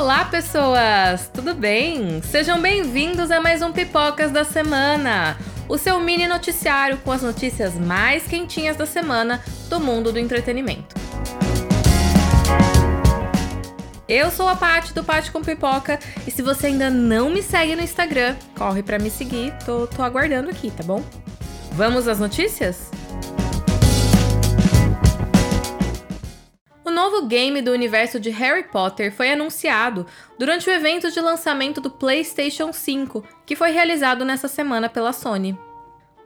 Olá, pessoas! Tudo bem? Sejam bem-vindos a mais um Pipocas da Semana, o seu mini noticiário com as notícias mais quentinhas da semana do mundo do entretenimento. Eu sou a Paty do Paty com Pipoca e se você ainda não me segue no Instagram, corre para me seguir, tô, tô aguardando aqui, tá bom? Vamos às notícias? Novo game do universo de Harry Potter foi anunciado durante o evento de lançamento do PlayStation 5, que foi realizado nessa semana pela Sony.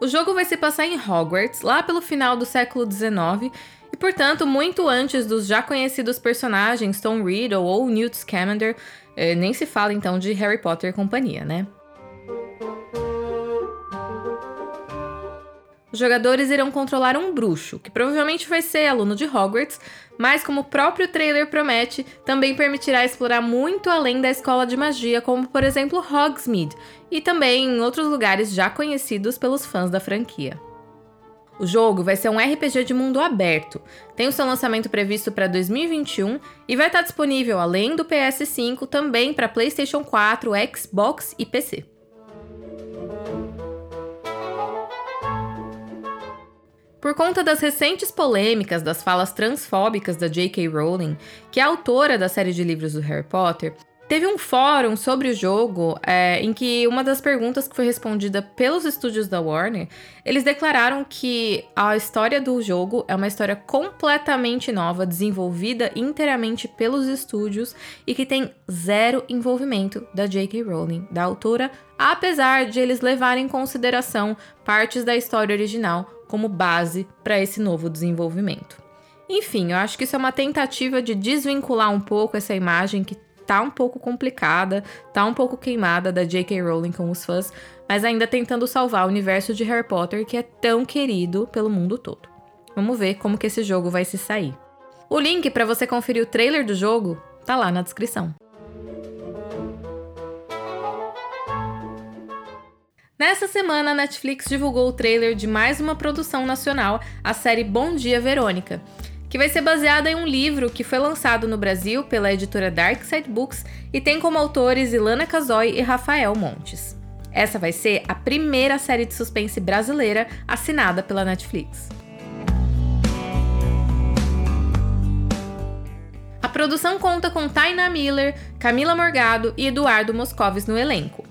O jogo vai se passar em Hogwarts, lá pelo final do século XIX, e portanto muito antes dos já conhecidos personagens Tom Riddle ou Newt Scamander, eh, nem se fala então de Harry Potter e companhia, né? Os jogadores irão controlar um bruxo, que provavelmente vai ser aluno de Hogwarts, mas como o próprio trailer promete, também permitirá explorar muito além da escola de magia, como por exemplo Hogsmeade, e também em outros lugares já conhecidos pelos fãs da franquia. O jogo vai ser um RPG de mundo aberto, tem o seu lançamento previsto para 2021 e vai estar disponível além do PS5 também para PlayStation 4, Xbox e PC. Por conta das recentes polêmicas das falas transfóbicas da J.K. Rowling, que é autora da série de livros do Harry Potter, Teve um fórum sobre o jogo é, em que uma das perguntas que foi respondida pelos estúdios da Warner, eles declararam que a história do jogo é uma história completamente nova, desenvolvida inteiramente pelos estúdios e que tem zero envolvimento da J.K. Rowling, da autora, apesar de eles levarem em consideração partes da história original como base para esse novo desenvolvimento. Enfim, eu acho que isso é uma tentativa de desvincular um pouco essa imagem que tá um pouco complicada, tá um pouco queimada da J.K. Rowling com os fãs, mas ainda tentando salvar o universo de Harry Potter que é tão querido pelo mundo todo. Vamos ver como que esse jogo vai se sair. O link para você conferir o trailer do jogo tá lá na descrição. Nessa semana, a Netflix divulgou o trailer de mais uma produção nacional, a série Bom Dia Verônica, que vai ser baseada em um livro que foi lançado no Brasil pela editora Darkside Books e tem como autores Ilana Casoy e Rafael Montes. Essa vai ser a primeira série de suspense brasileira assinada pela Netflix. A produção conta com Taina Miller, Camila Morgado e Eduardo Moscovis no elenco.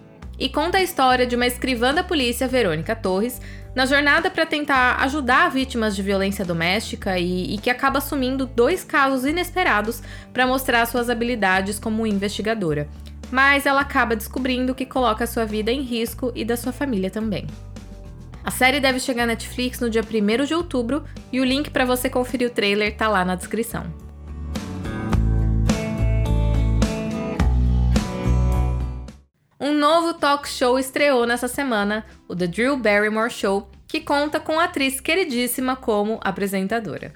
E conta a história de uma escrivã da polícia, Verônica Torres, na jornada para tentar ajudar vítimas de violência doméstica e, e que acaba assumindo dois casos inesperados para mostrar suas habilidades como investigadora. Mas ela acaba descobrindo que coloca sua vida em risco e da sua família também. A série deve chegar na Netflix no dia 1 de outubro e o link para você conferir o trailer tá lá na descrição. Novo talk show estreou nessa semana, o The Drew Barrymore Show, que conta com a atriz queridíssima como apresentadora.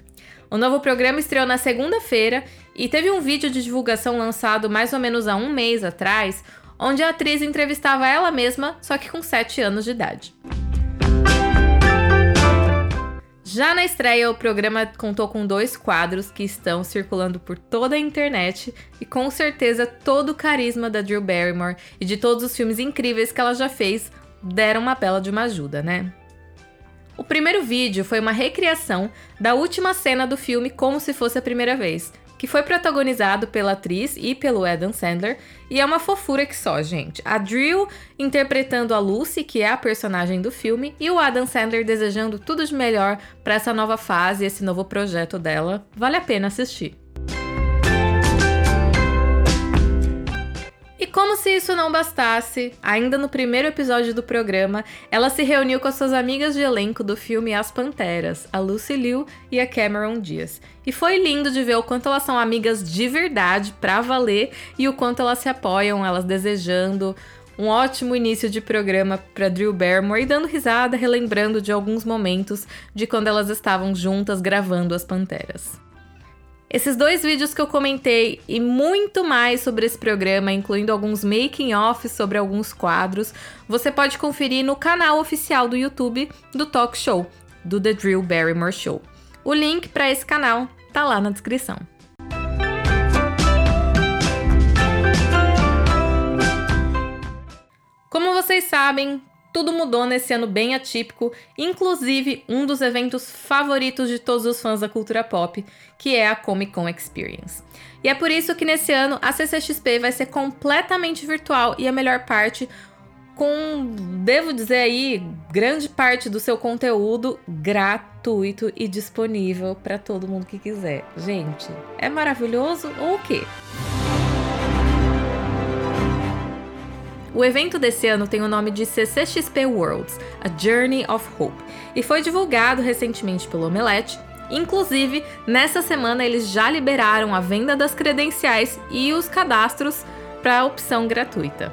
O novo programa estreou na segunda-feira e teve um vídeo de divulgação lançado mais ou menos há um mês atrás, onde a atriz entrevistava ela mesma, só que com 7 anos de idade. Já na estreia, o programa contou com dois quadros que estão circulando por toda a internet e com certeza todo o carisma da Drew Barrymore e de todos os filmes incríveis que ela já fez deram uma bela de uma ajuda, né? O primeiro vídeo foi uma recriação da última cena do filme Como se fosse a primeira vez, que foi protagonizado pela atriz e pelo Adam Sandler, e é uma fofura que só, gente. A Drew interpretando a Lucy, que é a personagem do filme, e o Adam Sandler desejando tudo de melhor para essa nova fase, esse novo projeto dela. Vale a pena assistir. Como se isso não bastasse, ainda no primeiro episódio do programa, ela se reuniu com as suas amigas de elenco do filme As Panteras, a Lucy Liu e a Cameron Diaz. E foi lindo de ver o quanto elas são amigas de verdade, pra valer, e o quanto elas se apoiam, elas desejando um ótimo início de programa para Drew Barrymore e dando risada, relembrando de alguns momentos de quando elas estavam juntas gravando As Panteras. Esses dois vídeos que eu comentei e muito mais sobre esse programa, incluindo alguns making-offs sobre alguns quadros, você pode conferir no canal oficial do YouTube do Talk Show, do The Drill Barrymore Show. O link para esse canal tá lá na descrição. Como vocês sabem, tudo mudou nesse ano bem atípico, inclusive um dos eventos favoritos de todos os fãs da cultura pop, que é a Comic Con Experience. E é por isso que nesse ano a CCXP vai ser completamente virtual e a melhor parte com, devo dizer aí, grande parte do seu conteúdo gratuito e disponível para todo mundo que quiser. Gente, é maravilhoso ou o quê? O evento desse ano tem o nome de CCXP Worlds, A Journey of Hope, e foi divulgado recentemente pelo Omelete. Inclusive, nessa semana eles já liberaram a venda das credenciais e os cadastros para a opção gratuita.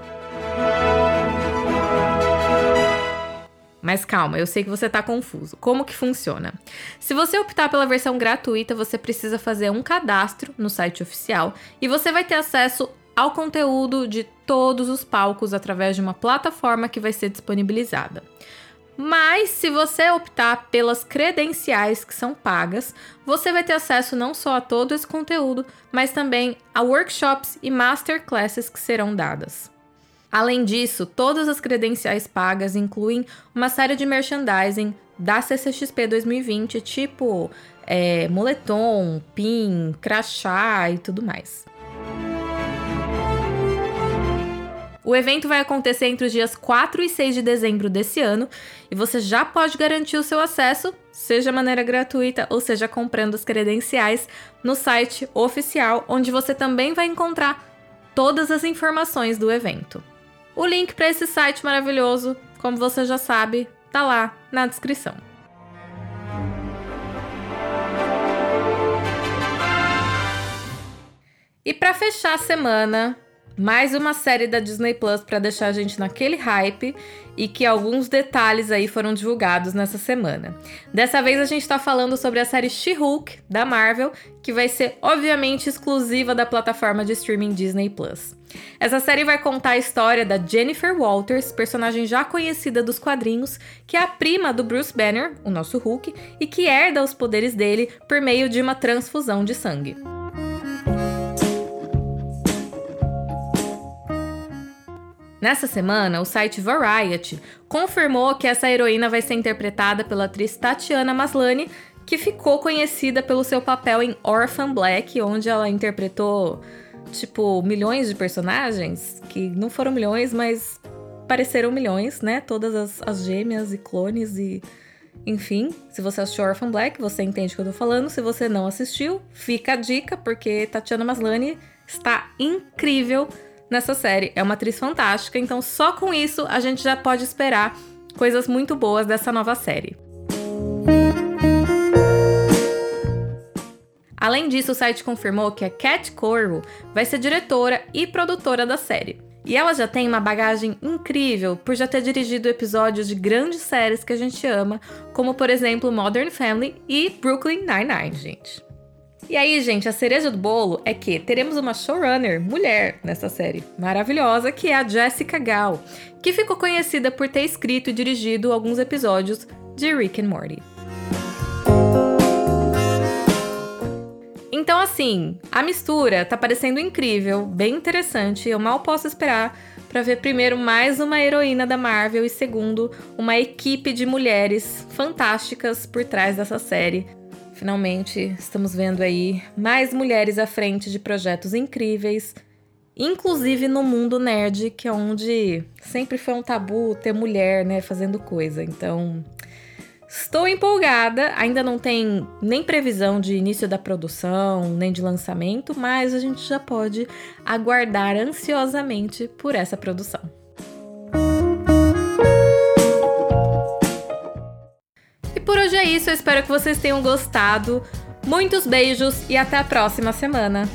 Mas calma, eu sei que você está confuso. Como que funciona? Se você optar pela versão gratuita, você precisa fazer um cadastro no site oficial e você vai ter acesso ao conteúdo de todos os palcos através de uma plataforma que vai ser disponibilizada. Mas se você optar pelas credenciais que são pagas, você vai ter acesso não só a todo esse conteúdo, mas também a workshops e masterclasses que serão dadas. Além disso, todas as credenciais pagas incluem uma série de merchandising da CCXP 2020, tipo é, moletom, pin, crachá e tudo mais. O evento vai acontecer entre os dias 4 e 6 de dezembro desse ano e você já pode garantir o seu acesso, seja de maneira gratuita ou seja comprando as credenciais, no site oficial, onde você também vai encontrar todas as informações do evento. O link para esse site maravilhoso, como você já sabe, tá lá na descrição. E para fechar a semana, mais uma série da Disney Plus para deixar a gente naquele hype e que alguns detalhes aí foram divulgados nessa semana. Dessa vez a gente está falando sobre a série She-Hulk da Marvel, que vai ser obviamente exclusiva da plataforma de streaming Disney Plus. Essa série vai contar a história da Jennifer Walters, personagem já conhecida dos quadrinhos, que é a prima do Bruce Banner, o nosso Hulk, e que herda os poderes dele por meio de uma transfusão de sangue. Nessa semana, o site Variety confirmou que essa heroína vai ser interpretada pela atriz Tatiana Maslany, que ficou conhecida pelo seu papel em Orphan Black, onde ela interpretou, tipo, milhões de personagens, que não foram milhões, mas pareceram milhões, né? Todas as, as gêmeas e clones e. Enfim, se você assistiu Orphan Black, você entende o que eu tô falando. Se você não assistiu, fica a dica, porque Tatiana Maslany está incrível nessa série. É uma atriz fantástica, então só com isso a gente já pode esperar coisas muito boas dessa nova série. Além disso, o site confirmou que a Cat Corvo vai ser diretora e produtora da série. E ela já tem uma bagagem incrível por já ter dirigido episódios de grandes séries que a gente ama, como por exemplo Modern Family e Brooklyn Nine-Nine, gente. E aí, gente, a cereja do bolo é que teremos uma showrunner mulher nessa série maravilhosa, que é a Jessica Gal, que ficou conhecida por ter escrito e dirigido alguns episódios de Rick and Morty. Então, assim, a mistura tá parecendo incrível, bem interessante. Eu mal posso esperar para ver primeiro mais uma heroína da Marvel e segundo uma equipe de mulheres fantásticas por trás dessa série Finalmente, estamos vendo aí mais mulheres à frente de projetos incríveis, inclusive no mundo nerd, que é onde sempre foi um tabu ter mulher, né, fazendo coisa. Então, estou empolgada. Ainda não tem nem previsão de início da produção, nem de lançamento, mas a gente já pode aguardar ansiosamente por essa produção. Isso, eu espero que vocês tenham gostado. Muitos beijos e até a próxima semana.